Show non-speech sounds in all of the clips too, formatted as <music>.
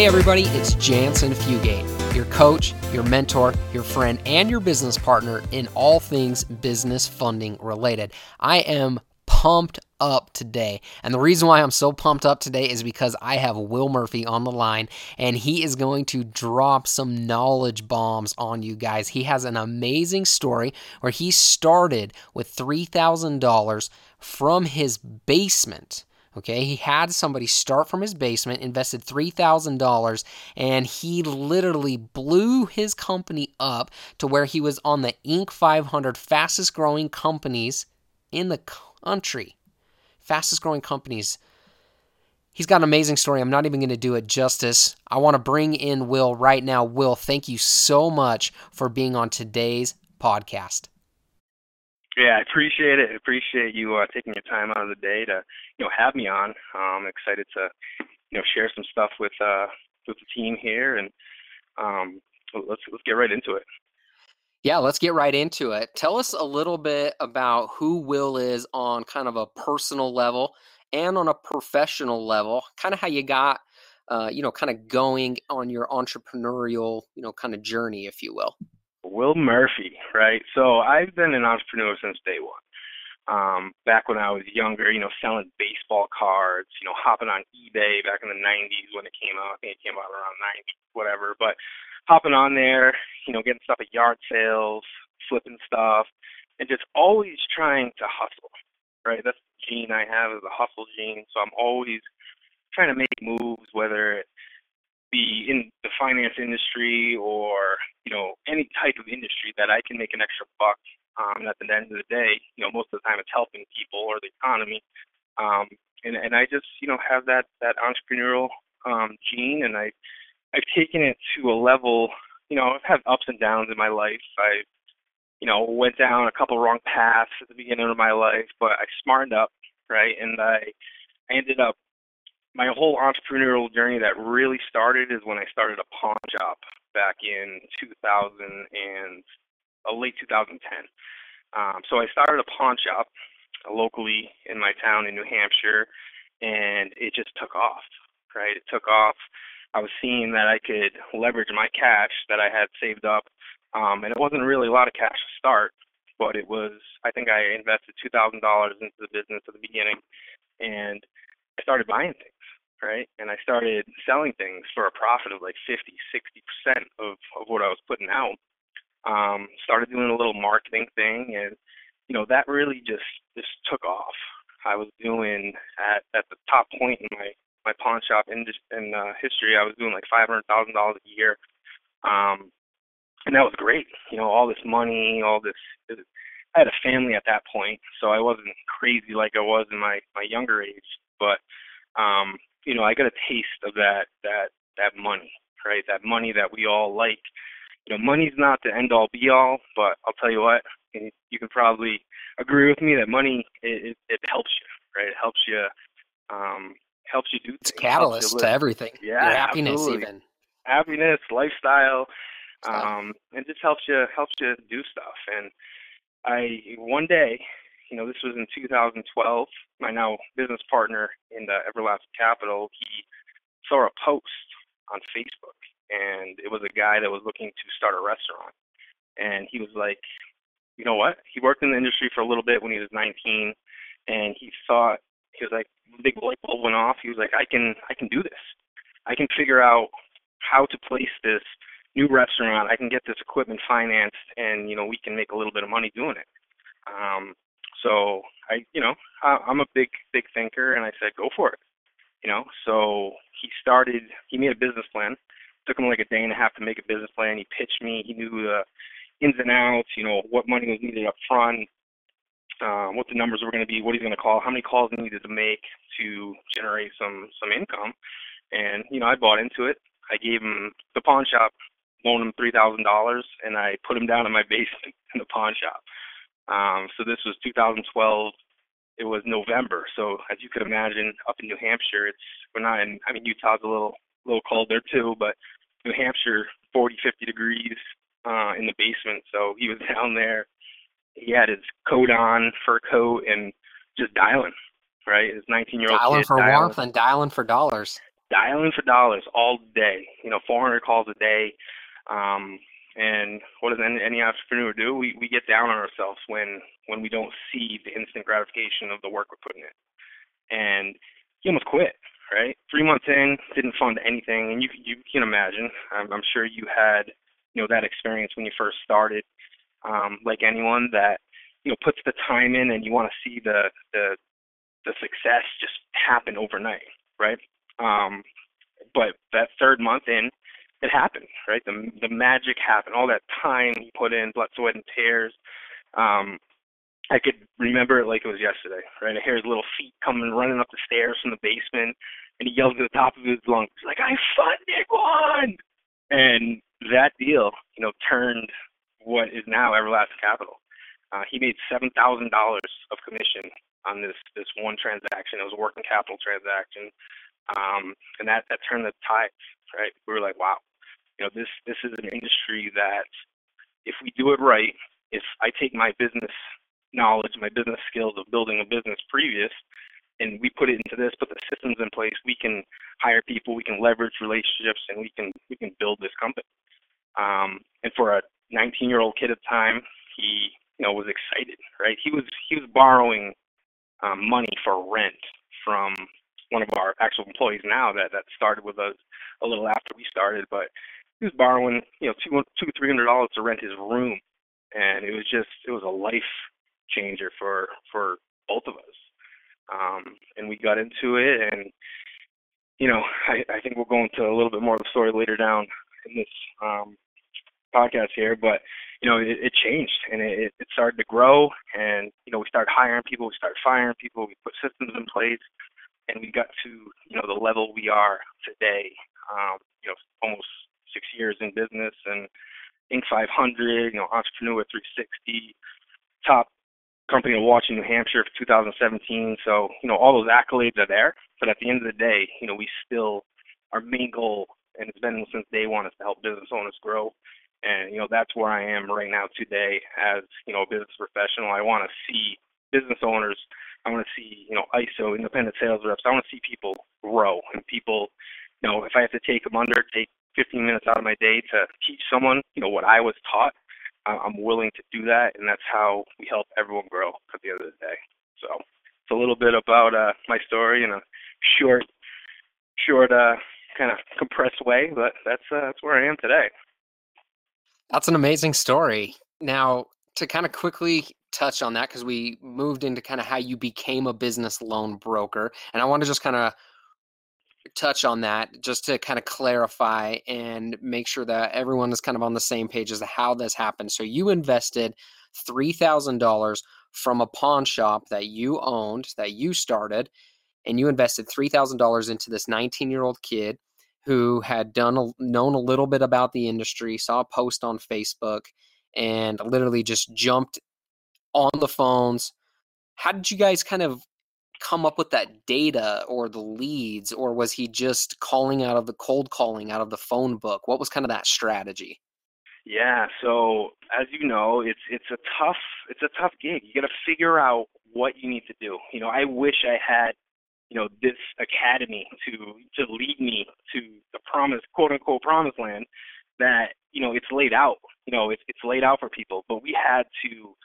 Hey, everybody, it's Jansen Fugate, your coach, your mentor, your friend, and your business partner in all things business funding related. I am pumped up today. And the reason why I'm so pumped up today is because I have Will Murphy on the line and he is going to drop some knowledge bombs on you guys. He has an amazing story where he started with $3,000 from his basement Okay, he had somebody start from his basement, invested $3,000, and he literally blew his company up to where he was on the Inc. 500 fastest growing companies in the country. Fastest growing companies. He's got an amazing story. I'm not even going to do it justice. I want to bring in Will right now. Will, thank you so much for being on today's podcast. Yeah, I appreciate it. I appreciate you uh, taking your time out of the day to, you know, have me on. I'm excited to, you know, share some stuff with uh with the team here, and um, let's let's get right into it. Yeah, let's get right into it. Tell us a little bit about who Will is on kind of a personal level and on a professional level. Kind of how you got, uh, you know, kind of going on your entrepreneurial, you know, kind of journey, if you will. Will Murphy, right? So I've been an entrepreneur since day one. Um, back when I was younger, you know, selling baseball cards, you know, hopping on eBay back in the 90s when it came out. I think it came out around 90, whatever. But hopping on there, you know, getting stuff at yard sales, flipping stuff, and just always trying to hustle, right? That's the gene I have is a hustle gene. So I'm always trying to make moves, whether it be in the finance industry or you know any type of industry that I can make an extra buck. Um, and at the end of the day, you know most of the time it's helping people or the economy. Um, and and I just you know have that that entrepreneurial um, gene, and I I've taken it to a level. You know I've had ups and downs in my life. I you know went down a couple wrong paths at the beginning of my life, but I smartened up right, and I I ended up my whole entrepreneurial journey that really started is when I started a pawn shop back in 2000 and uh, late 2010. Um, so I started a pawn shop locally in my town in New Hampshire, and it just took off. Right, it took off. I was seeing that I could leverage my cash that I had saved up, um, and it wasn't really a lot of cash to start, but it was. I think I invested two thousand dollars into the business at the beginning, and I started buying things right? And I started selling things for a profit of like 50, 60% of, of what I was putting out. Um, started doing a little marketing thing and, you know, that really just, just took off. I was doing at, at the top point in my, my pawn shop in, in uh, history, I was doing like $500,000 a year. Um, and that was great. You know, all this money, all this, I had a family at that point, so I wasn't crazy like I was in my, my younger age, but, um, you know, I got a taste of that that that money, right? That money that we all like. You know, money's not the end all be all, but I'll tell you what, and you can probably agree with me that money it, it, it helps you, right? It helps you um helps you do it's things. catalyst to everything. Yeah, Your happiness absolutely. even. Happiness, lifestyle, um, and just helps you helps you do stuff. And I one day you know, this was in 2012. My now business partner in the Everlasting Capital, he saw a post on Facebook, and it was a guy that was looking to start a restaurant. And he was like, you know what? He worked in the industry for a little bit when he was 19, and he thought he was like, big light bulb went off. He was like, I can, I can do this. I can figure out how to place this new restaurant. I can get this equipment financed, and you know, we can make a little bit of money doing it. Um, so I, you know, I, I'm a big, big thinker, and I said, go for it. You know, so he started. He made a business plan. Took him like a day and a half to make a business plan. He pitched me. He knew the ins and outs. You know, what money was needed up front, um, what the numbers were going to be, what he's going to call, how many calls he needed to make to generate some some income. And you know, I bought into it. I gave him the pawn shop, loaned him three thousand dollars, and I put him down in my <laughs> basement in the pawn shop. Um, so this was 2012. It was November. So as you could imagine, up in New Hampshire, it's we're not in. I mean, Utah's a little little cold there too, but New Hampshire, 40, 50 degrees uh, in the basement. So he was <laughs> down there. He had his coat on, fur coat, and just dialing. Right, his 19 year old dialing kid for dialing. warmth and dialing for dollars. dialing for dollars all day. You know, 400 calls a day. Um, and what does any, any entrepreneur do? We we get down on ourselves when when we don't see the instant gratification of the work we're putting in. And he almost quit. Right, three months in, didn't fund anything, and you you can imagine. I'm, I'm sure you had you know that experience when you first started. Um, like anyone that you know puts the time in, and you want to see the the the success just happen overnight, right? Um, but that third month in, it happened, right? The the magic happened. All that time you put in, blood, sweat, and tears. Um, I could remember it like it was yesterday, right? I hear his little feet coming running up the stairs from the basement, and he yells at the top of his lungs, like, "I funded one!" And that deal, you know, turned what is now Everlasting Capital. Uh, he made seven thousand dollars of commission on this this one transaction. It was a working capital transaction, um, and that that turned the tides. Right? We were like, wow, you know, this this is an industry that if we do it right, if I take my business knowledge, my business skills of building a business previous, and we put it into this, put the systems in place, we can hire people, we can leverage relationships, and we can we can build this company. Um, and for a 19 year old kid at the time, he you know was excited, right? He was he was borrowing um, money for rent from one of our actual employees now that that started with us a little after we started, but he was borrowing, you know, two two three hundred dollars to rent his room, and it was just it was a life changer for for both of us. Um, and we got into it, and you know, I, I think we'll go into a little bit more of the story later down in this um, podcast here, but you know, it, it changed and it, it started to grow, and you know, we started hiring people, we started firing people, we put systems in place, and we got to you know the level we are today. Um, you know, almost six years in business and Inc. 500, you know, Entrepreneur 360, top company to watch in New Hampshire for 2017. So, you know, all those accolades are there. But at the end of the day, you know, we still, our main goal, and it's been since day one, is to help business owners grow. And, you know, that's where I am right now today as, you know, a business professional. I want to see business owners, I want to see, you know, ISO, independent sales reps, I want to see people grow and people, you know, if I have to take them under, take 15 minutes out of my day to teach someone, you know, what I was taught, I'm willing to do that, and that's how we help everyone grow at the end of the day. So it's a little bit about uh, my story in a short, short, uh, kind of compressed way, but that's uh, that's where I am today. That's an amazing story. Now, to kind of quickly touch on that, because we moved into kind of how you became a business loan broker, and I want to just kind of touch on that just to kind of clarify and make sure that everyone is kind of on the same page as to how this happened. So you invested $3,000 from a pawn shop that you owned, that you started, and you invested $3,000 into this 19 year old kid who had done a, known a little bit about the industry, saw a post on Facebook, and literally just jumped on the phones. How did you guys kind of come up with that data or the leads or was he just calling out of the cold calling out of the phone book? What was kind of that strategy? Yeah so as you know it's it's a tough it's a tough gig. You got to figure out what you need to do. You know i wish i had you know this academy to to lead me to the promise quote unquote promised land that you know it's laid out. You know it's it's laid out for people. But we had to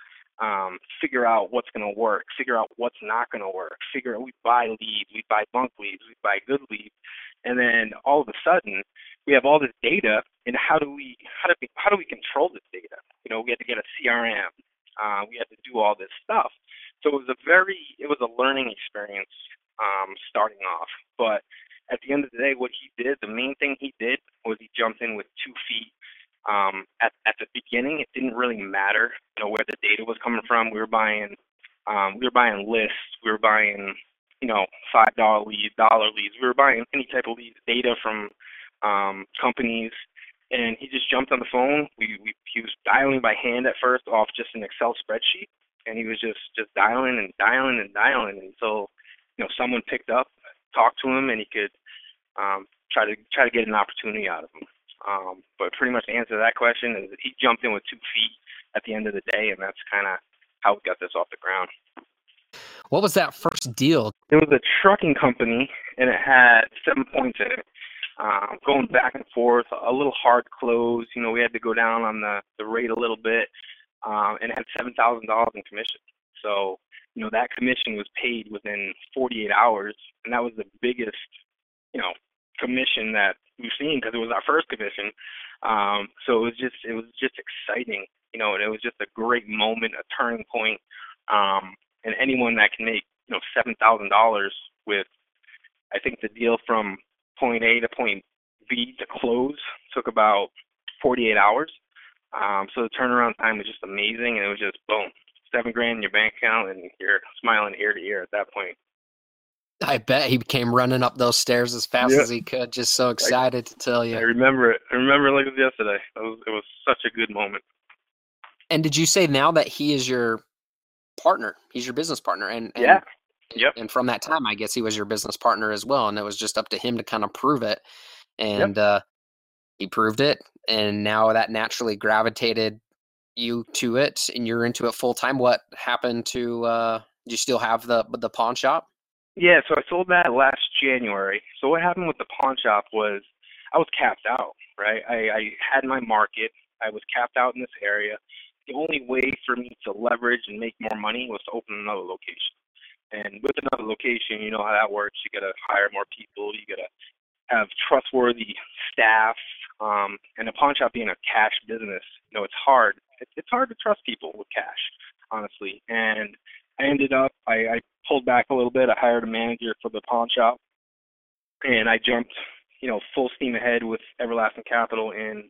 um, figure out what's going to work, figure out what's not going to work, figure out we buy leads, we buy bunk leads, we buy good leads, and then all of a sudden we have all this data, and how do we how do we how do we control this data? You know, we had to get a CRM, uh, we had to do all this stuff. So it was a very it was a learning experience um, starting off, but at the end of the day, what he did, the main thing he did was he jumped in with two feet um, at, at the beginning, it didn't really matter, you know, where the data was coming from. We were buying, um, we were buying lists. We were buying, you know, five dollar leads, dollar leads. We were buying any type of leads, data from um, companies. And he just jumped on the phone. We, we he was dialing by hand at first off just an Excel spreadsheet, and he was just just dialing and dialing and dialing until you know someone picked up, talked to him, and he could um, try to try to get an opportunity out of him. Um, but pretty much the answer to that question is he jumped in with two feet at the end of the day, and that's kind of how we got this off the ground. What was that first deal? It was a trucking company, and it had seven points in it. Um, going back and forth, a little hard close. You know, we had to go down on the the rate a little bit, um, and it had seven thousand dollars in commission. So, you know, that commission was paid within 48 hours, and that was the biggest, you know, commission that we've seen because it was our first commission. Um, so it was just it was just exciting, you know, and it was just a great moment, a turning point. Um, and anyone that can make you know seven thousand dollars with, I think the deal from point A to point B to close took about 48 hours. Um, so the turnaround time was just amazing, and it was just boom, seven grand in your bank account, and you're smiling ear to ear at that point. I bet he came running up those stairs as fast yep. as he could, just so excited I, to tell you. I remember it. I remember it like it was yesterday. It was, it was such a good moment. And did you say now that he is your partner? He's your business partner, and, and yeah, yep. And from that time, I guess he was your business partner as well, and it was just up to him to kind of prove it. And yep. uh, he proved it, and now that naturally gravitated you to it, and you're into it full time. What happened to? Uh, do you still have the the pawn shop? Yeah, so I sold that last January. So what happened with the pawn shop was I was capped out, right? I, I had my market. I was capped out in this area. The only way for me to leverage and make more money was to open another location. And with another location, you know how that works. You got to hire more people. You got to have trustworthy staff. Um, and a pawn shop being a cash business, you know, it's hard. It's hard to trust people with cash, honestly. And I ended up, I, I pulled back a little bit. I hired a manager for the pawn shop, and I jumped, you know, full steam ahead with Everlasting Capital in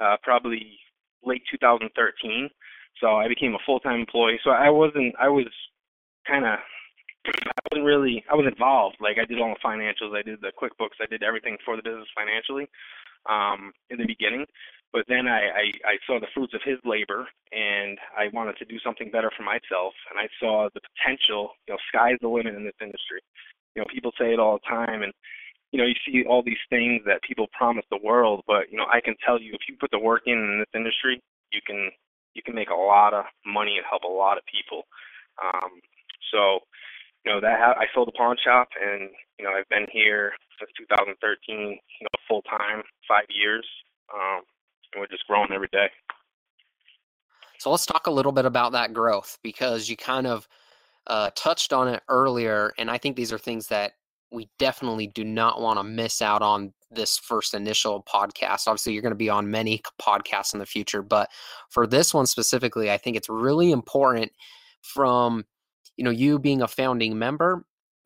uh, probably late 2013. So I became a full-time employee. So I wasn't, I was kind of, I wasn't really, I was involved. Like I did all the financials, I did the QuickBooks, I did everything for the business financially um, in the beginning. But then I, I, I saw the fruits of his labor, and I wanted to do something better for myself. And I saw the potential. You know, sky's the limit in this industry. You know, people say it all the time, and you know, you see all these things that people promise the world. But you know, I can tell you, if you put the work in in this industry, you can you can make a lot of money and help a lot of people. Um, so, you know, that I sold the pawn shop, and you know, I've been here since 2013. You know, full time, five years. Um, and we're just growing every day. So let's talk a little bit about that growth because you kind of uh, touched on it earlier, and I think these are things that we definitely do not want to miss out on this first initial podcast. Obviously, you're going to be on many podcasts in the future, but for this one specifically, I think it's really important from you know you being a founding member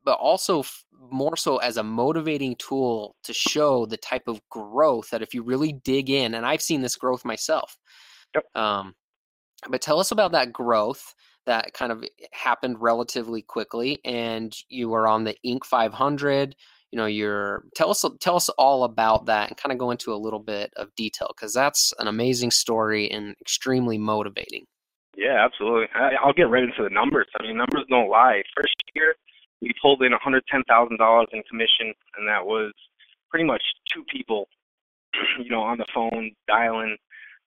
but also more so as a motivating tool to show the type of growth that if you really dig in, and I've seen this growth myself. Yep. Um, but tell us about that growth that kind of happened relatively quickly, and you were on the Inc. 500. You know, you're tell us tell us all about that, and kind of go into a little bit of detail because that's an amazing story and extremely motivating. Yeah, absolutely. I, I'll get right into the numbers. I mean, numbers don't lie. First year, we pulled in $110,000 in commission, and that was pretty much two people, <clears throat> you know, on the phone dialing,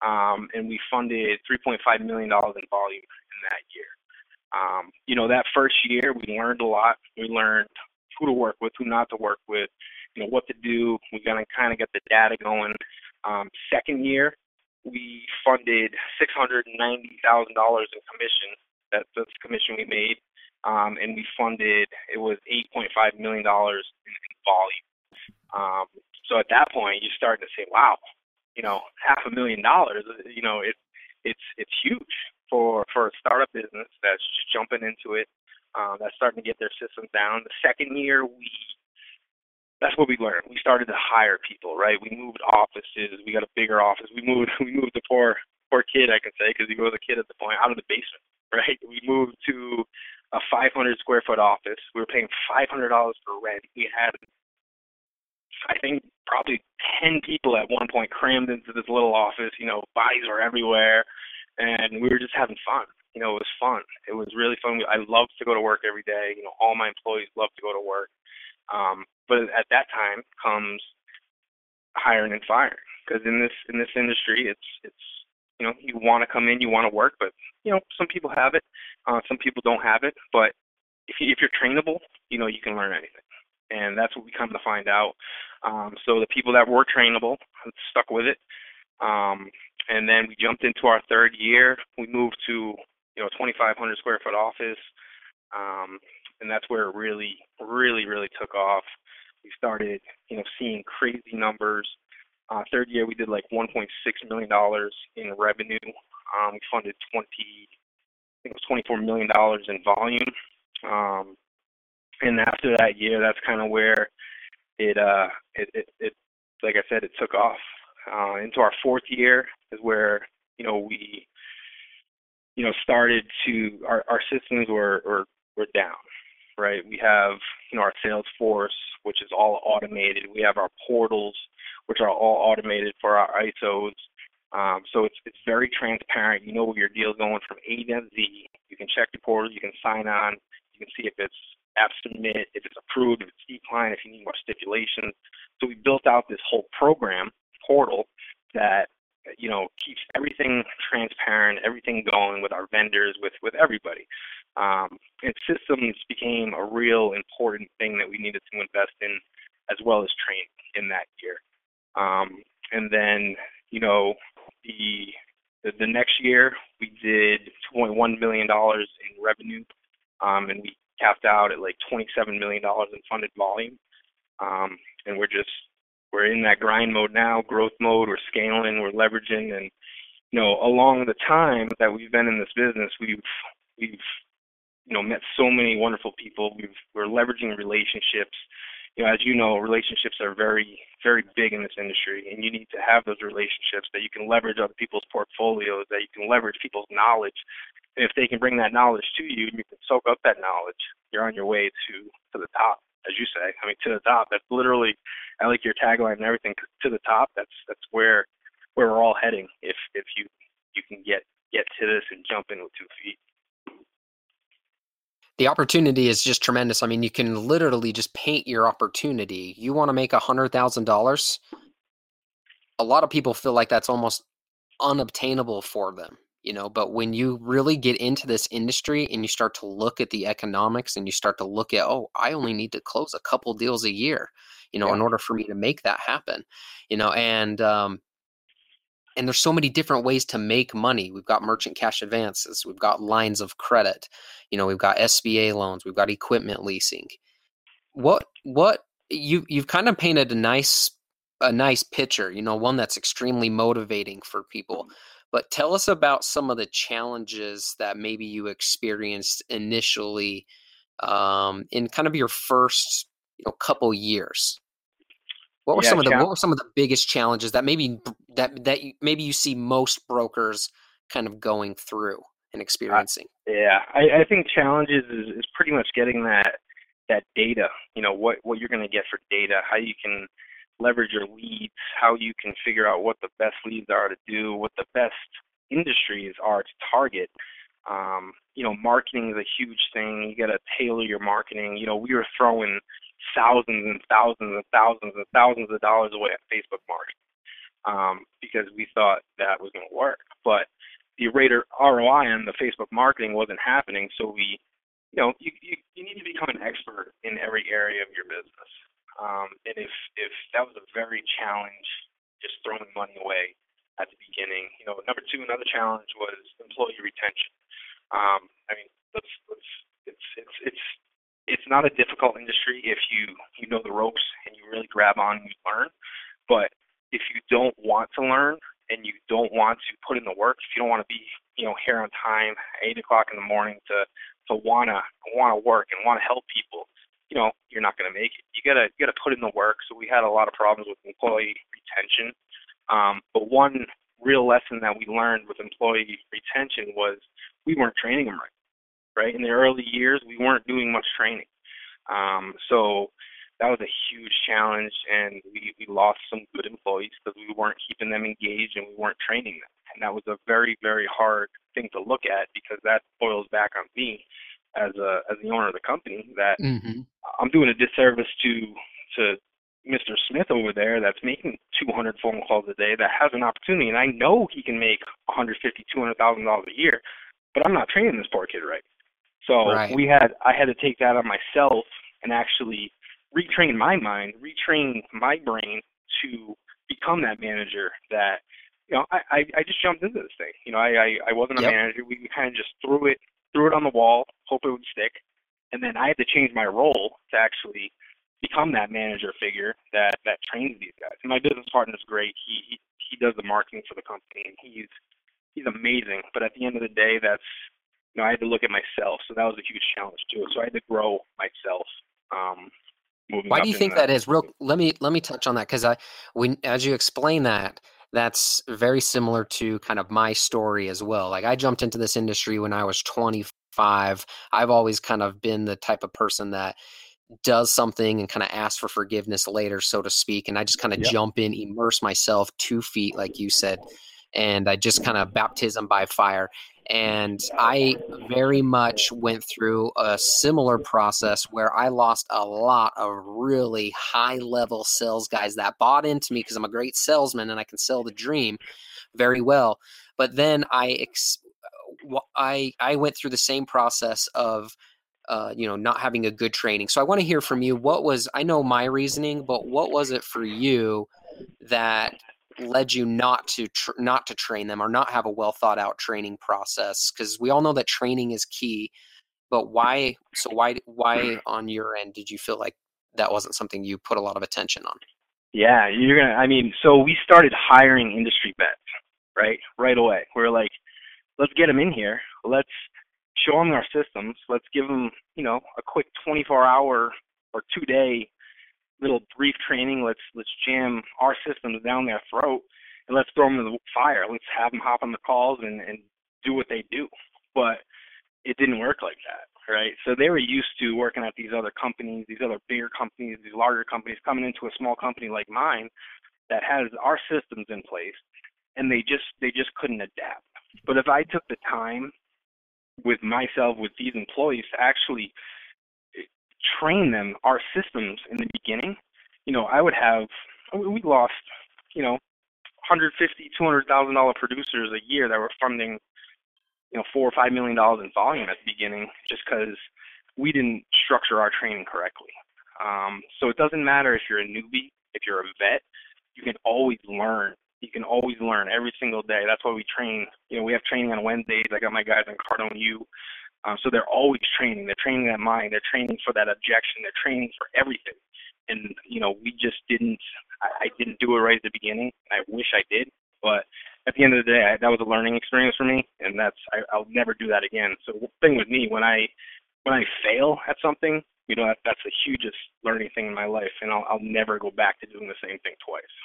um, and we funded $3.5 million in volume in that year. Um, you know, that first year we learned a lot. We learned who to work with, who not to work with, you know, what to do. We got to kind of get the data going. Um, second year, we funded $690,000 in commission. That's the commission we made um, and we funded it was 8.5 million dollars in, volume. Um, so at that point, you start to say, "Wow, you know, half a million dollars. You know, it it's it's huge for for a startup business that's just jumping into it. Um, that's starting to get their systems down. The second year, we that's what we learned. We started to hire people, right? We moved offices. We got a bigger office. We moved <laughs> we moved the poor poor kid, I can say, because he was a kid at the point, out of the basement, <laughs> right? We moved to 500 square foot office. We were paying $500 for rent. We had, I think, probably 10 people at one point crammed into this little office. You know, bodies were everywhere, and we were just having fun. You know, it was fun. It was really fun. I love to go to work every day. You know, all my employees love to go to work. Um, but at that time comes hiring and firing because in this in this industry, it's it's you know you want to come in, you want to work, but you know some people have it, uh, some people don't have it. But if you, if you're trainable, you know you can learn anything, and that's what we come to find out. Um, so the people that were trainable stuck with it, um, and then we jumped into our third year. We moved to you know 2,500 square foot office, um, and that's where it really, really, really took off. We started you know seeing crazy numbers. Uh, third year, we did like 1.6 million dollars in revenue. Um, we funded 20, I think it was 24 million dollars in volume. Um, and after that year, that's kind of where it, uh, it, it, it, like I said, it took off. Uh, into our fourth year is where you know we, you know, started to our our systems were were, were down, right? We have you know our sales force, which is all automated. We have our portals, which are all automated for our ISOs. Um, so it's it's very transparent. You know where your deal's going from A to Z. You can check your portal. You can sign on. You can see if it's app submit, if it's approved, if it's declined, if you need more stipulations. So we built out this whole program portal that you know keeps everything transparent, everything going with our vendors, with with everybody. Um, and systems became a real important thing that we needed to invest in, as well as train in that year. Um, and then you know the the, the next year we did 2.1 million dollars in revenue, um, and we capped out at like 27 million dollars in funded volume. Um, and we're just we're in that grind mode now, growth mode. We're scaling, we're leveraging, and you know along the time that we've been in this business, we've we've you know met so many wonderful people. We've we're leveraging relationships you know, as you know, relationships are very, very big in this industry, and you need to have those relationships that you can leverage other people's portfolios, that you can leverage people's knowledge. And if they can bring that knowledge to you, and you can soak up that knowledge, you're on your way to to the top, as you say. I mean, to the top. That's literally, I like your tagline and everything. To the top. That's that's where where we're all heading. If if you you can get get to this and jump in with two feet the opportunity is just tremendous. I mean, you can literally just paint your opportunity. You want to make a hundred thousand dollars. A lot of people feel like that's almost unobtainable for them, you know. But when you really get into this industry and you start to look at the economics and you start to look at, oh, I only need to close a couple deals a year, you know, yeah. in order for me to make that happen, you know, and um, and there's so many different ways to make money. We've got merchant cash advances, we've got lines of credit, you know, we've got SBA loans, we've got equipment leasing. What what you you've kind of painted a nice a nice picture, you know, one that's extremely motivating for people. But tell us about some of the challenges that maybe you experienced initially um, in kind of your first you know couple years. What were yeah, some of the what were some of the biggest challenges that maybe that that you, maybe you see most brokers kind of going through and experiencing? Uh, yeah, I, I think challenges is, is pretty much getting that that data. You know what what you're going to get for data, how you can leverage your leads, how you can figure out what the best leads are to do, what the best industries are to target. Um, you know, marketing is a huge thing. You got to tailor your marketing. You know, we were throwing thousands and thousands and thousands and thousands of dollars away at Facebook marketing um, because we thought that was going to work. But the rate of ROI on the Facebook marketing wasn't happening, so we, you know, you, you, you need to become an expert in every area of your business. Um, and if if that was a very challenge, just throwing money away at the beginning. You know, number two, another challenge was employee retention. Um, I mean, let's let's it's it's it's it's not a difficult industry if you you know the ropes and you really grab on and you learn. But if you don't want to learn and you don't want to put in the work, if you don't want to be you know here on time, eight o'clock in the morning to to wanna wanna work and want to help people, you know you're not going to make it. You gotta you gotta put in the work. So we had a lot of problems with employee retention. Um, but one real lesson that we learned with employee retention was we weren't training them right right? In the early years, we weren't doing much training. Um, so that was a huge challenge, and we, we lost some good employees because we weren't keeping them engaged and we weren't training them. And that was a very, very hard thing to look at because that boils back on me as a as the owner of the company that mm-hmm. I'm doing a disservice to to Mr. Smith over there that's making 200 phone calls a day that has an opportunity, and I know he can make 150, 200 thousand dollars a year, but I'm not training this poor kid right. So Right. we had I had to take that on myself and actually retrain my mind, retrain my brain to become that manager that you know, I, I, I just jumped into this thing. You know, I, I, I wasn't a Yep. manager. We kind of just threw it threw it on the wall, hope it would stick. And then I had to change my role to actually become that manager figure that that trains these guys. And my business partner is great. He he, he does the marketing for the company and he's he's amazing. But at the end of the day that's you know, I had to look at myself, so that was a huge challenge too. So I had to grow myself. Um, moving Why do you think the- that is? Real. Let me let me touch on that because I when as you explain that, that's very similar to kind of my story as well. Like I jumped into this industry when I was 25. I've always kind of been the type of person that does something and kind of asks for forgiveness later, so to speak. And I just kind of Yep. jump in, immerse myself two feet, like you said, and I just kind of baptism by fire. And I very much went through a similar process where I lost a lot of really high level sales guys that bought into me because I'm a great salesman and I can sell the dream very well. But then I ex- w- I I went through the same process of uh, you know not having a good training. So I want to hear from you. What was I know my reasoning, but what was it for you that led you not to tr- not to train them or not have a well thought out training process? Because we all know that training is key. But why? So why why on your end did you feel like that wasn't something you put a lot of attention on? Yeah, you're gonna. I mean, so we started hiring industry vets, right? Right away. We are like, let's get them in here. Let's show them our systems. Let's give them, you know, a quick 24-hour or two-day little brief training. Let's let's jam our systems down their throat and let's throw them in the fire. Let's have them hop on the calls and and do what they do. But it didn't work like that, right? So they were used to working at these other companies, these other bigger companies, these larger companies, coming into a small company like mine that has our systems in place, and they just they just couldn't adapt. But if I took the time with myself with these employees to actually train them our systems in the beginning, you know, I would have we lost, you know, 150, 200 thousand dollar producers a year that were funding you know four or five million dollars in volume at the beginning just because we didn't structure our training correctly. Um, so it doesn't matter if you're a newbie, if you're a vet, you can always learn. You can always learn every single day. That's why we train. You know, we have training on Wednesdays. I got my guys on Cardone U. Um, so they're always training. They're training that mind. They're training for that objection. They're training for everything. And you know, we just didn't. I, I didn't do it right at the beginning. I wish I did, but at the end of the day, I, that was a learning experience for me, and that's I, I'll never do that again. So the thing with me, when I when I fail at something, you know, that, that's the hugest learning thing in my life, and I'll I'll never go back to doing the same thing twice.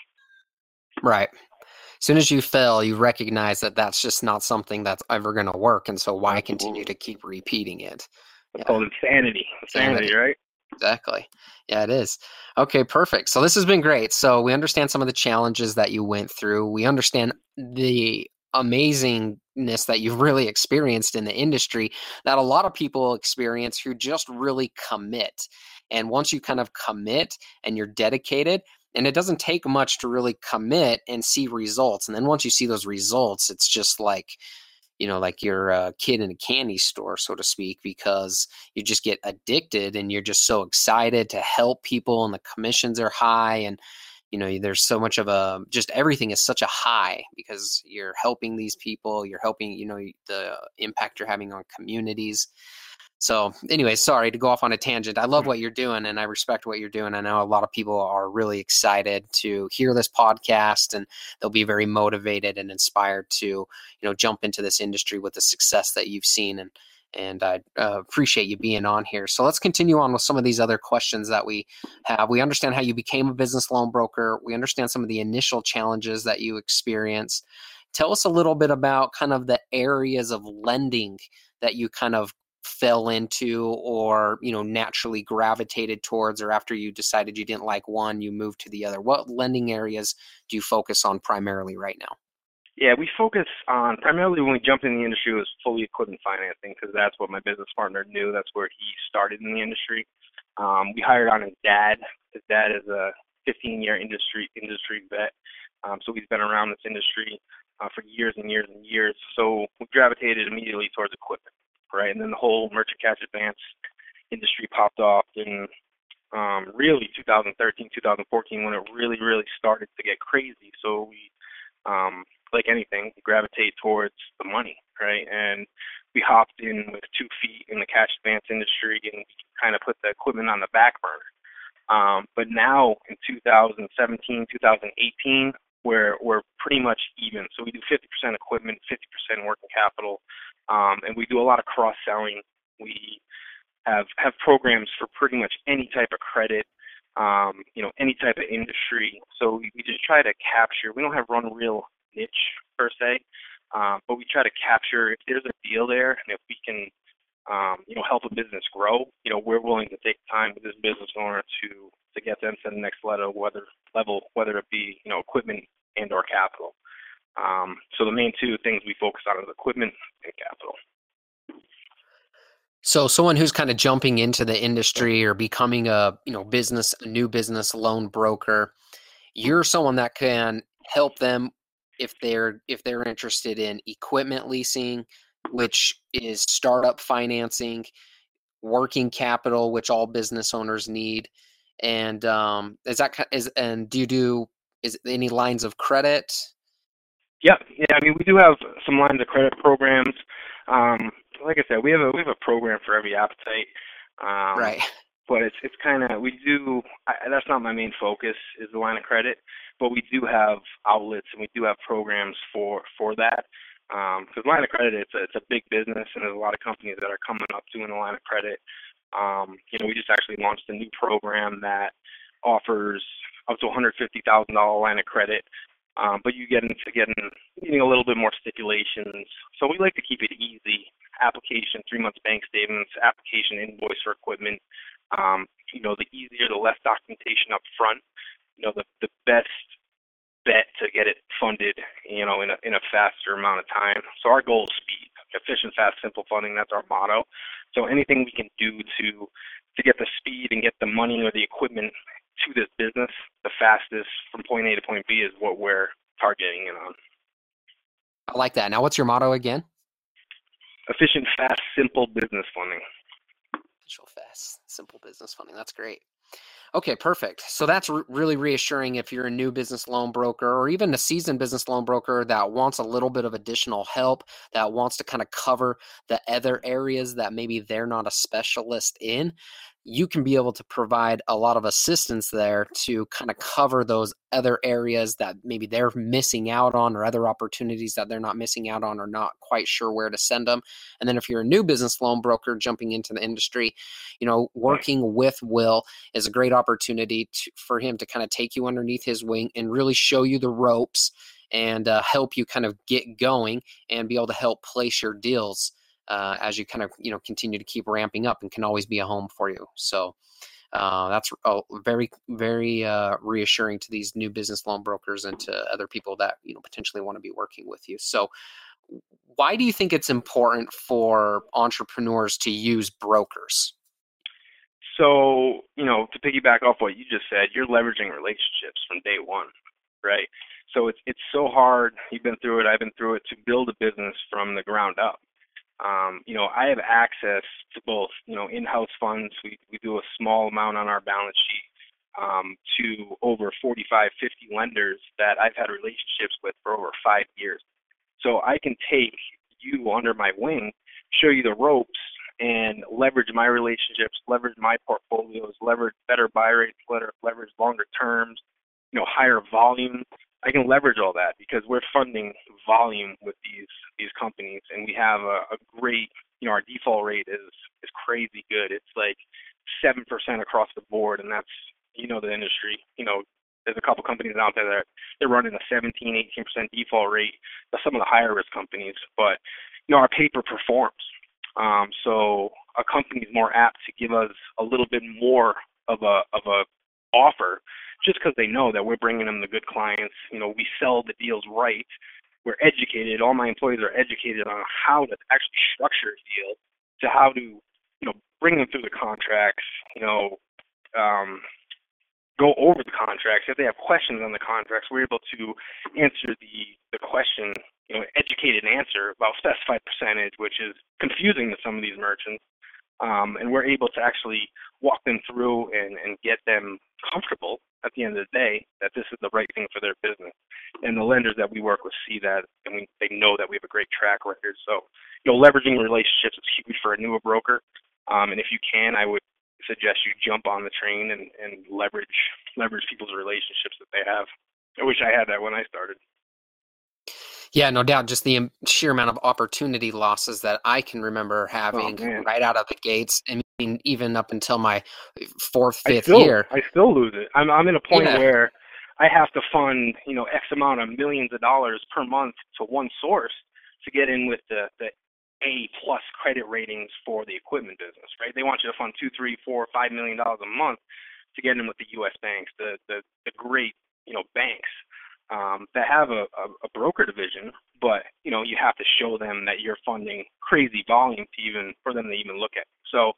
Right. As soon as you fail, you recognize that that's just not something that's ever going to work, and so why continue to keep repeating it? It's Yeah. called insanity. Insanity, Insanity. right? Exactly. Yeah, it is. Okay, perfect. So this has been great. So we understand some of the challenges that you went through. We understand the amazingness that you've really experienced in the industry that a lot of people experience who just really commit. And once you kind of commit and you're dedicated, and it doesn't take much to really commit and see results. And then once you see those results, it's just like, you know, like you're a kid in a candy store, so to speak, because you just get addicted and you're just so excited to help people and the commissions are high and you know there's so much of a just everything is such a high because you're helping these people you're helping you know the impact you're having on communities so anyway sorry to go off on a tangent i love what you're doing and i respect what you're doing i know a lot of people are really excited to hear this podcast and they'll be very motivated and inspired to you know jump into this industry with the success that you've seen and and I uh, appreciate you being on here. So let's continue on with some of these other questions that we have. We understand how you became a business loan broker. We understand some of the initial challenges that you experienced. Tell us a little bit about kind of the areas of lending that you kind of fell into or you know naturally gravitated towards or after you decided you didn't like one you moved to the other what lending areas do you focus on primarily right now Yeah, we focus on primarily when we jumped in the industry was fully equipment financing because that's what my business partner knew. That's where he started in the industry. Um, we hired on his dad. His dad is a 15-year industry industry vet, um, so he's been around this industry uh, for years and years and years. So we gravitated immediately towards equipment. Right? And then the whole merchant cash advance industry popped off in um, really 2013, 2014 when it really, really started to get crazy. So we, um, like anything, gravitate towards the money, right? And we hopped in with two feet in the cash advance industry and kind of put the equipment on the back burner. Um, but now in 2017, 2018, we're we're pretty much even. So we do 50% equipment, 50% working capital, um, and we do a lot of cross selling. We have have programs for pretty much any type of credit, um, you know, any type of industry. So we, we just try to capture. We don't have one real niche per se, um, but we try to capture if there's a deal there, and if we can, um, you know, help a business grow. You know, we're willing to take time with this business owner to to get them to the next level, whether level, whether it be you know equipment and or capital. Um, so the main two things we focus on is equipment and capital. So someone who's kind of jumping into the industry or becoming a you know business a new business loan broker, you're someone that can help them if they're if they're interested in equipment leasing, which is startup financing, working capital, which all business owners need, and um, is that is and do you do is any lines of credit? Yeah, yeah. I mean, we do have some lines of credit programs. Um, like I said, we have a we have a program for every appetite. Um, right. But it's it's kind of we do. I, that's not my main focus is the line of credit, but we do have outlets and we do have programs for for that. Because um, line of credit, it's a, it's a big business, and there's a lot of companies that are coming up doing the line of credit. Um, you know, we just actually launched a new program that offers up to $150,000 line of credit um, but you get into getting needing a little bit more stipulations. So we like to keep it easy. Application, three months bank statements, application invoice for equipment. Um, you know, the easier, the less documentation up front. You know, the the best bet to get it funded. You know, in a in a faster amount of time. So our goal is speed, efficient, fast, simple funding. That's our motto. So anything we can do to to get the speed and get the money or the equipment to this business the fastest from point A to point B is what we're targeting it on. I like that. Now, what's your motto again? Efficient, fast, simple business funding. Efficient, fast, simple business funding. That's great. Okay, perfect. So that's re- really reassuring if you're a new business loan broker or even a seasoned business loan broker that wants a little bit of additional help, that wants to kind of cover the other areas that maybe they're not a specialist in you can be able to provide a lot of assistance there to kind of cover those other areas that maybe they're missing out on or other opportunities that they're not missing out on or not quite sure where to send them. And then if you're a new business loan broker jumping into the industry you know working with will is a great opportunity to, for him to kind of take you underneath his wing and really show you the ropes and uh, help you kind of get going and be able to help place your deals uh, as you kind of you know continue to keep ramping up and can always be a home for you. So uh, that's uh, very very uh, reassuring to these new business loan brokers and to other people that you know potentially want to be working with you. So why do you think it's important for entrepreneurs to use brokers? So, you know, to piggyback off what you just said, you're leveraging relationships from day one, right? So it's it's so hard. You've been through it. I've been through it to build a business from the ground up um, you know, I have access to both, you know, in-house funds. We, we do a small amount on our balance sheet um, to over 45, 50 lenders that I've had relationships with for over five years. So I can take you under my wing, show you the ropes, and leverage my relationships, leverage my portfolios, leverage better buy rates, leverage longer terms, you know, higher volume, I can leverage all that because we're funding volume with these these companies, and we have a, a great, you know, our default rate is is crazy good. It's like seven percent across the board, and that's you know the industry. You know, there's a couple companies out there that they're running a 17, 18 percent default rate. That's some of the higher risk companies, but you know our paper performs. Um, so a company is more apt to give us a little bit more of a of a offer just because they know that we're bringing them the good clients. You know, we sell the deals right. We're educated. All my employees are educated on how to actually structure a deal, to how to, you know, bring them through the contracts. You know, um, go over the contracts. If they have questions on the contracts, we're able to answer the the question, you know, educated answer about specified percentage, which is confusing to some of these merchants. Um, and we're able to actually walk them through and, and get them comfortable at the end of the day that this is the right thing for their business. And the lenders that we work with see that, and we, they know that we have a great track record. So, you know, leveraging relationships is huge for a newer broker. Um, and if you can, I would suggest you jump on the train and, and leverage leverage people's relationships that they have. I wish I had that when I started. Yeah, no doubt. Just the sheer amount of opportunity losses that I can remember oh, having oh, right out of the gates. I mean, even up until my eh, fourth, fifth I still, year. I still lose it. I'm I'm in a point yeah. where I have to fund, you know, X amount of millions of dollars per month to one source to get in with the the a plus credit ratings for the equipment business, right? They want you to fund two, three, four, five million dollars a month to get in with the U.S. banks, the the, the great you know banks um, that have a, a, a broker division, but you know you have to show them that you're funding crazy volume to even for them to even look at. So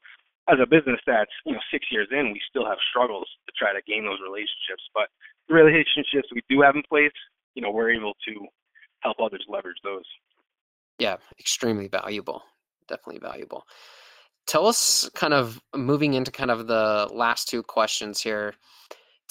as a business that's you know six years in, we still have struggles to try to gain those relationships. But the relationships we do have in place, you know, we're able to help others leverage those yeah, extremely valuable. Definitely valuable. Tell us kind of moving into kind of the last two questions here.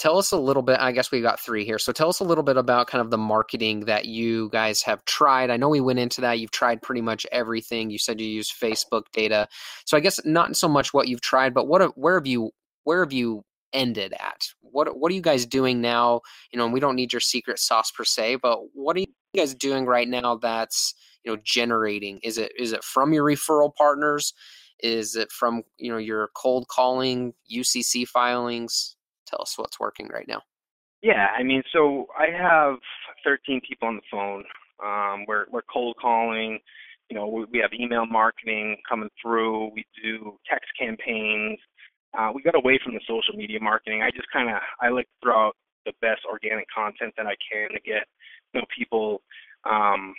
Tell us a little bit. I guess we got three here. So tell us a little bit about kind of the marketing that you guys have tried. I know we went into that. You've tried pretty much everything. You said you use Facebook data. So I guess not so much what you've tried, but what where have you where have you ended at? What what are you guys doing now? You know, we don't need your secret sauce per se, but what are you guys doing right now that's you know generating is it is it from your referral partners is it from you know your cold calling ucc filings tell us what's working right now. Yeah i mean so i have 13 people on the phone. Um, we're, we're cold calling you know we, we have email marketing coming through we do text campaigns. Uh, we got away from the social media marketing. I just kind of i like to throw out the best organic content that i can to get you know people um,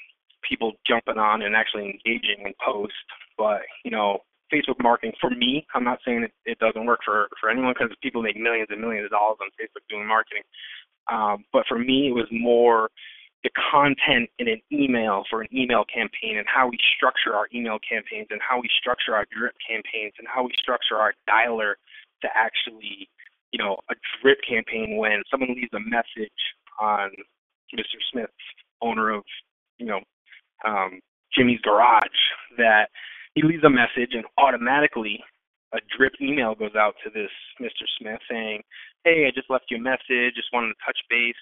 people jumping on and actually engaging in post. But you know, Facebook marketing for me, I'm not saying it, it doesn't work for for anyone because people make millions and millions of dollars on Facebook doing marketing. Um, but for me, it was more the content in an email for an email campaign and how we structure our email campaigns and how we structure our drip campaigns and how we structure our dialer to actually, you know, a drip campaign when someone leaves a message on Mr. Smith, owner of, you know, um, Jimmy's Garage that he leaves a message and automatically a drip email goes out to this Mr. Smith saying, "Hey, I just left you a message. Just wanted to touch base."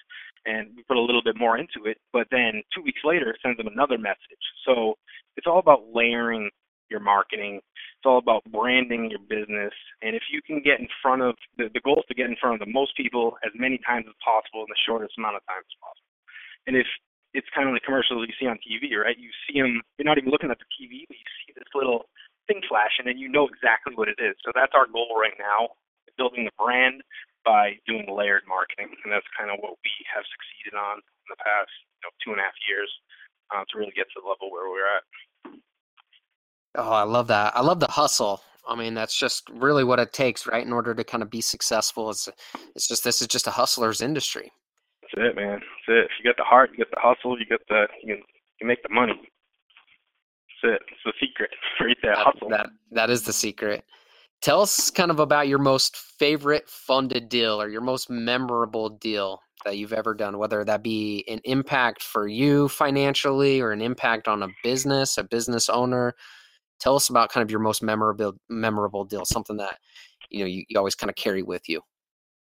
And we put a little bit more into it, but then two weeks later, sends them another message. So it's all about layering your marketing. It's all about branding your business. And if you can get in front of the, the goal is to get in front of the most people as many times as possible in the shortest amount of time as possible. And if it's kind of like commercials you see on TV, right? You see them, you're not even looking at the TV, but you see this little thing flashing and you know exactly what it is. So that's our goal right now, building the brand by doing layered marketing. And that's kind of what we have succeeded on in the past you know, two and a half years uh, to really get to the level where we're at. Oh, I love that. I love the hustle. I mean, that's just really what it takes, right? In order to kind of be successful, it's it's just this is just a hustler's industry. That's it, man. That's it. If you get the heart, you get the hustle, you get the you can you make the money. That's it. It's the secret <laughs> right there. That, hustle. That that is the secret. Tell us kind of about your most favorite funded deal or your most memorable deal that you've ever done, whether that be an impact for you financially or an impact on a business, a business owner. Tell us about kind of your most memorable memorable deal, something that you know you, you always kind of carry with you.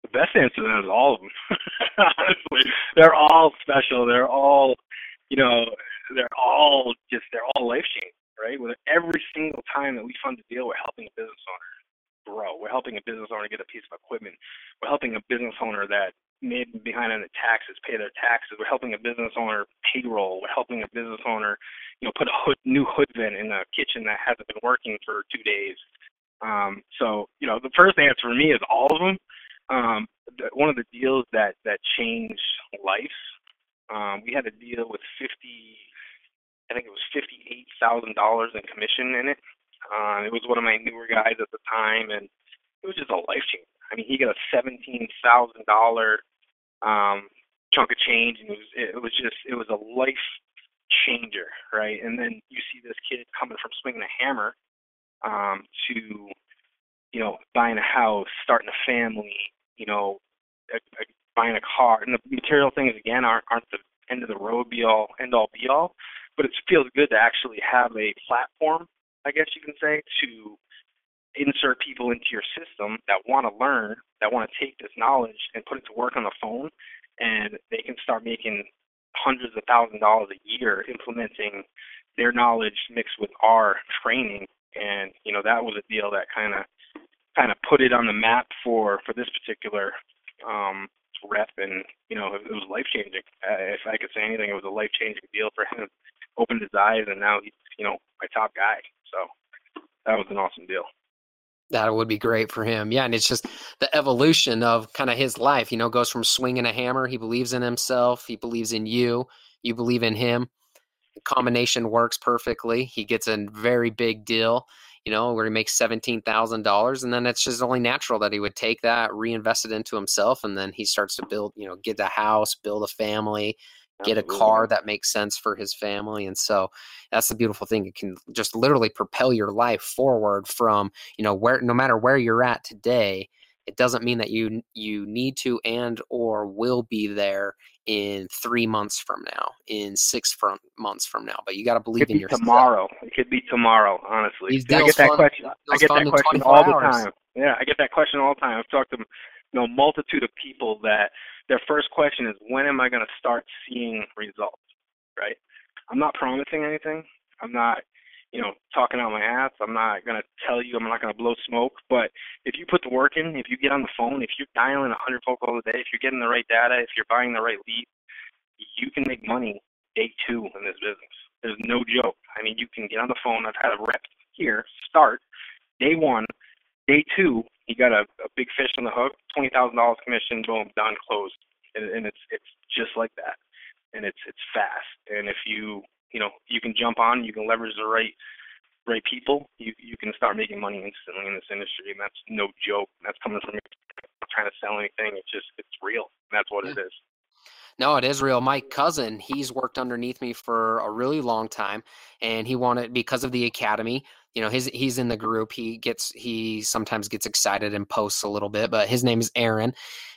The best answer to that is all of them. <laughs> <laughs> Honestly, they're all special. They're all, you know, they're all just they're all life changing, right? With every single time that we fund a deal, we're helping a business owner grow. We're helping a business owner get a piece of equipment. We're helping a business owner that may be behind on the taxes pay their taxes. We're helping a business owner payroll. We're helping a business owner, you know, put a hood, new hood vent in a kitchen that hasn't been working for two days. Um, so, you know, the first answer for me is all of them. Um, one of the deals that that changed life. Um, we had a deal with fifty, I think it was fifty-eight thousand dollars in commission in it. Uh, it was one of my newer guys at the time, and it was just a life changer. I I mean, he got a seventeen thousand dollar um, chunk of change, and it was it was just it was a life changer, right? And then you see this kid coming from swinging a hammer um, to you know buying a house, starting a family, you know, a, a, buying a car, and the material things again aren't aren't the end of the road be all end all be all, but it feels good to actually have a platform, I guess you can say, to insert people into your system that want to learn, that want to take this knowledge and put it to work on the phone, and they can start making hundreds of thousands of dollars a year implementing their knowledge mixed with our training. And you know that was a deal that kind of kind of put it on the map for for this particular um, rep, and you know it, was life changing. If I could say anything, it was a life changing deal for him. Opened his eyes, and now he's you know my top guy. So that was an awesome deal that would be great for him. Yeah, and it's just the evolution of kind of his life. You know, goes from swinging a hammer. He believes in himself. He believes in you. You believe in him. The combination works perfectly. He gets a very big deal. You know, where he makes seventeen thousand dollars, and then it's just only natural that he would take that, reinvest it into himself, and then he starts to build. You know, get a house, build a family, get a car that makes sense for his family and so that's the beautiful thing it can just literally propel your life forward from you know where no matter where you're at today it doesn't mean that you you need to and or will be there in three months from now in six from, months from now but you got to believe in yourself. tomorrow. It could be tomorrow honestly. I get that question i get that question all the time. Yeah i get that question all the time. I've talked to you know multitude of people that their first question is when am I going to start seeing results, right? I'm not promising anything. I'm not, you know, talking out my ass. I'm not to tell you. I'm not to blow smoke. But if you put the work in, if you get on the phone, if you're dialing 100 phone calls a day, if you're getting the right data, if you're buying the right lead, you can make money day two in this business. There's no joke. I mean, you can get on the phone. I've had a rep here start day one, day two, he got a, a big fish on the hook, twenty thousand dollars commission, boom, done, closed, and, and it's it's just like that, and it's it's fast. And if you you know you can jump on, you can leverage the right right people, you you can start making money instantly in this industry, and that's no joke. That's coming from your trying to sell anything. It's just it's real. That's what yeah. it is. No, it is real. My cousin, he's worked underneath me for a really long time, and he wanted because of the academy you know his he's in the group he gets he sometimes gets excited and posts a little bit but his name is aaron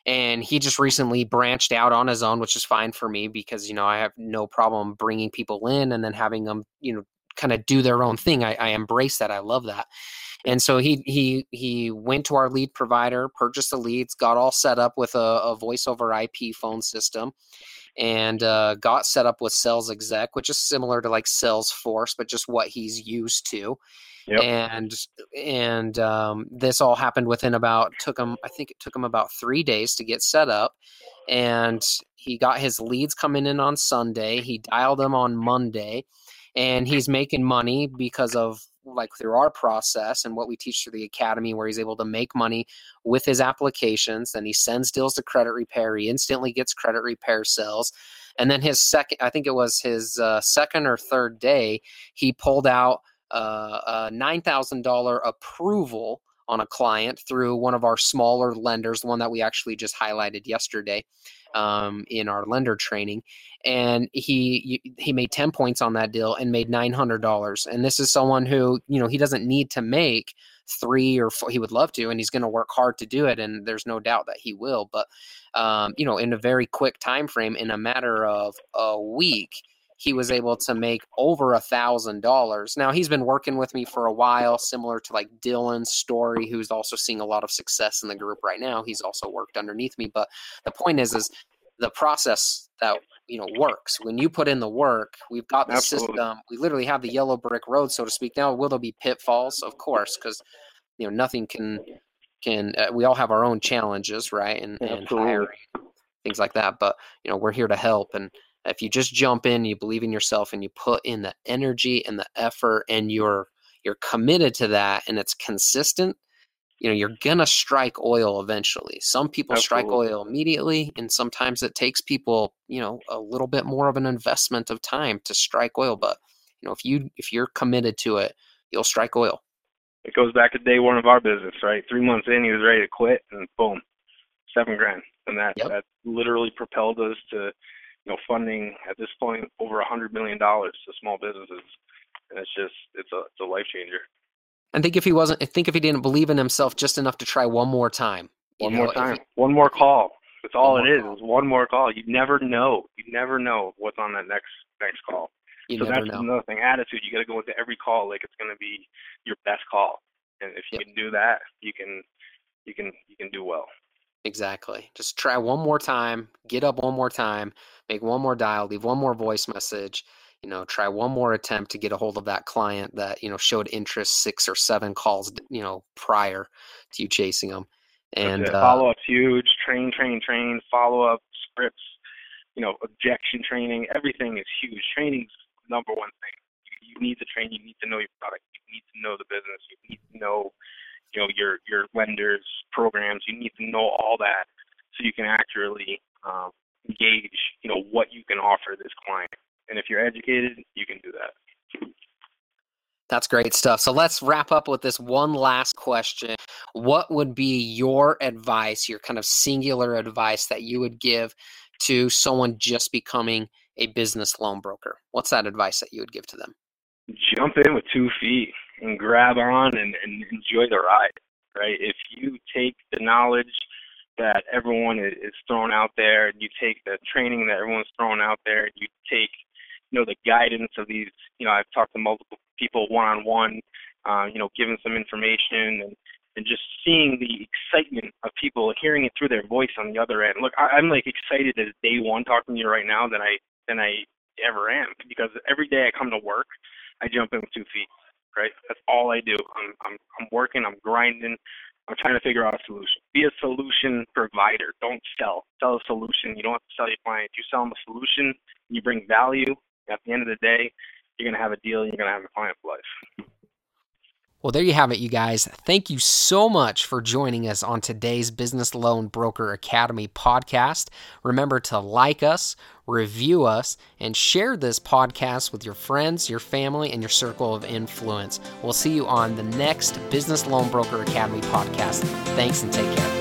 and he just recently branched out on his own which is fine for me because you know i have no problem bringing people in and then having them you know kind of do their own thing. I, I embrace that i love that. And so he he he went to our lead provider purchased the leads got all set up with a, a voice over ip phone system and uh, got set up with Sales Exec, which is similar to like Salesforce, but just what he's used to. Yep. And and um, this all happened within about took him I think it took him about three days to get set up, and he got his leads coming in on Sunday. He dialed them on Monday, and he's making money because of like through our process and what we teach through the academy where he's able to make money with his applications then he sends deals to credit repair he instantly gets credit repair sales and then his second i think it was his uh, second or third day he pulled out uh, a $9000 approval on a client through one of our smaller lenders, the one that we actually just highlighted yesterday um, in our lender training and he he made 10 points on that deal and made $900 and this is someone who you know he doesn't need to make three or four he would love to and he's going to work hard to do it and there's no doubt that he will but um, you know in a very quick time frame in a matter of a week he was able to make over a thousand dollars. Now he's been working with me for a while similar to like dylan's story who's also seeing a lot of success in the group right now. He's also worked underneath me. But the point is is the process that you know works. When you put in the work we've got the Absolutely. system. We literally have the yellow brick road so to speak. Now will there be pitfalls? Of course because you know nothing can can uh, we all have our own challenges right and, and hiring things like that. But you know we're here to help and if you just jump in you believe in yourself and you put in the energy and the effort and you're you're committed to that and it's consistent you know you're gonna strike oil eventually some people Absolutely. strike oil immediately and sometimes it takes people you know a little bit more of an investment of time to strike oil but you know if you if you're committed to it you'll strike oil it goes back to day one of our business, right? Three months in, he was ready to quit, and boom, seven grand, and that yep. that literally propelled us to, you know, funding at this point over a hundred million dollars to small businesses, and it's just it's a it's a life changer. I think if he wasn't, I think if he didn't believe in himself just enough to try one more time, one know, more time, he, one more call. That's all it is. Call. Is one more call. You never know. You never know what's on that next next call. You so that's know. another thing. Attitude. You got to go into every call like it's going to be your best call. And if you yep. can do that, you can you can you can do well. Exactly. Just try one more time, get up one more time, make one more dial, leave one more voice message, you know, try one more attempt to get a hold of that client that, you know, showed interest six or seven calls, you know, prior to you chasing them. And uh, follow up's huge. Train, train, train. Follow up scripts. You know, objection training. Everything is huge. Training's number one thing. You, you need to train. You need to know your product. You need to know the business. You need to know, you know, your your lenders programs. You need to know all that so you can accurately um, engage. You know what you can offer this client. And if you're educated, you can do that. That's great stuff. So let's wrap up with this one last question. What would be your advice, your kind of singular advice that you would give to someone just becoming a business loan broker? What's that advice that you would give to them? Jump in with two feet and grab on and, and enjoy the ride, right? If you take the knowledge that everyone is thrown out there, and you take the training that everyone's thrown out there, you take you know the guidance of these you know I've talked to multiple people one on one you know giving some information and and just seeing the excitement of people hearing it through their voice on the other end. Look I, I'm like excited as day one talking to you right now than I than I ever am because every day I come to work I jump in with two feet right? That's all I do. I'm I'm I'm working I'm grinding I'm trying to figure out a solution. Be a solution provider. Don't sell. Sell a solution. You don't have to sell your client. You sell them a solution. You bring value at the end of the day, you're going to have a deal you're going to have a client for life. Well, there you have it, you guys. Thank you so much for joining us on today's Business Loan Broker Academy podcast. Remember to like us, review us, and share this podcast with your friends, your family, and your circle of influence. We'll see you on the next Business Loan Broker Academy podcast. Thanks and take care.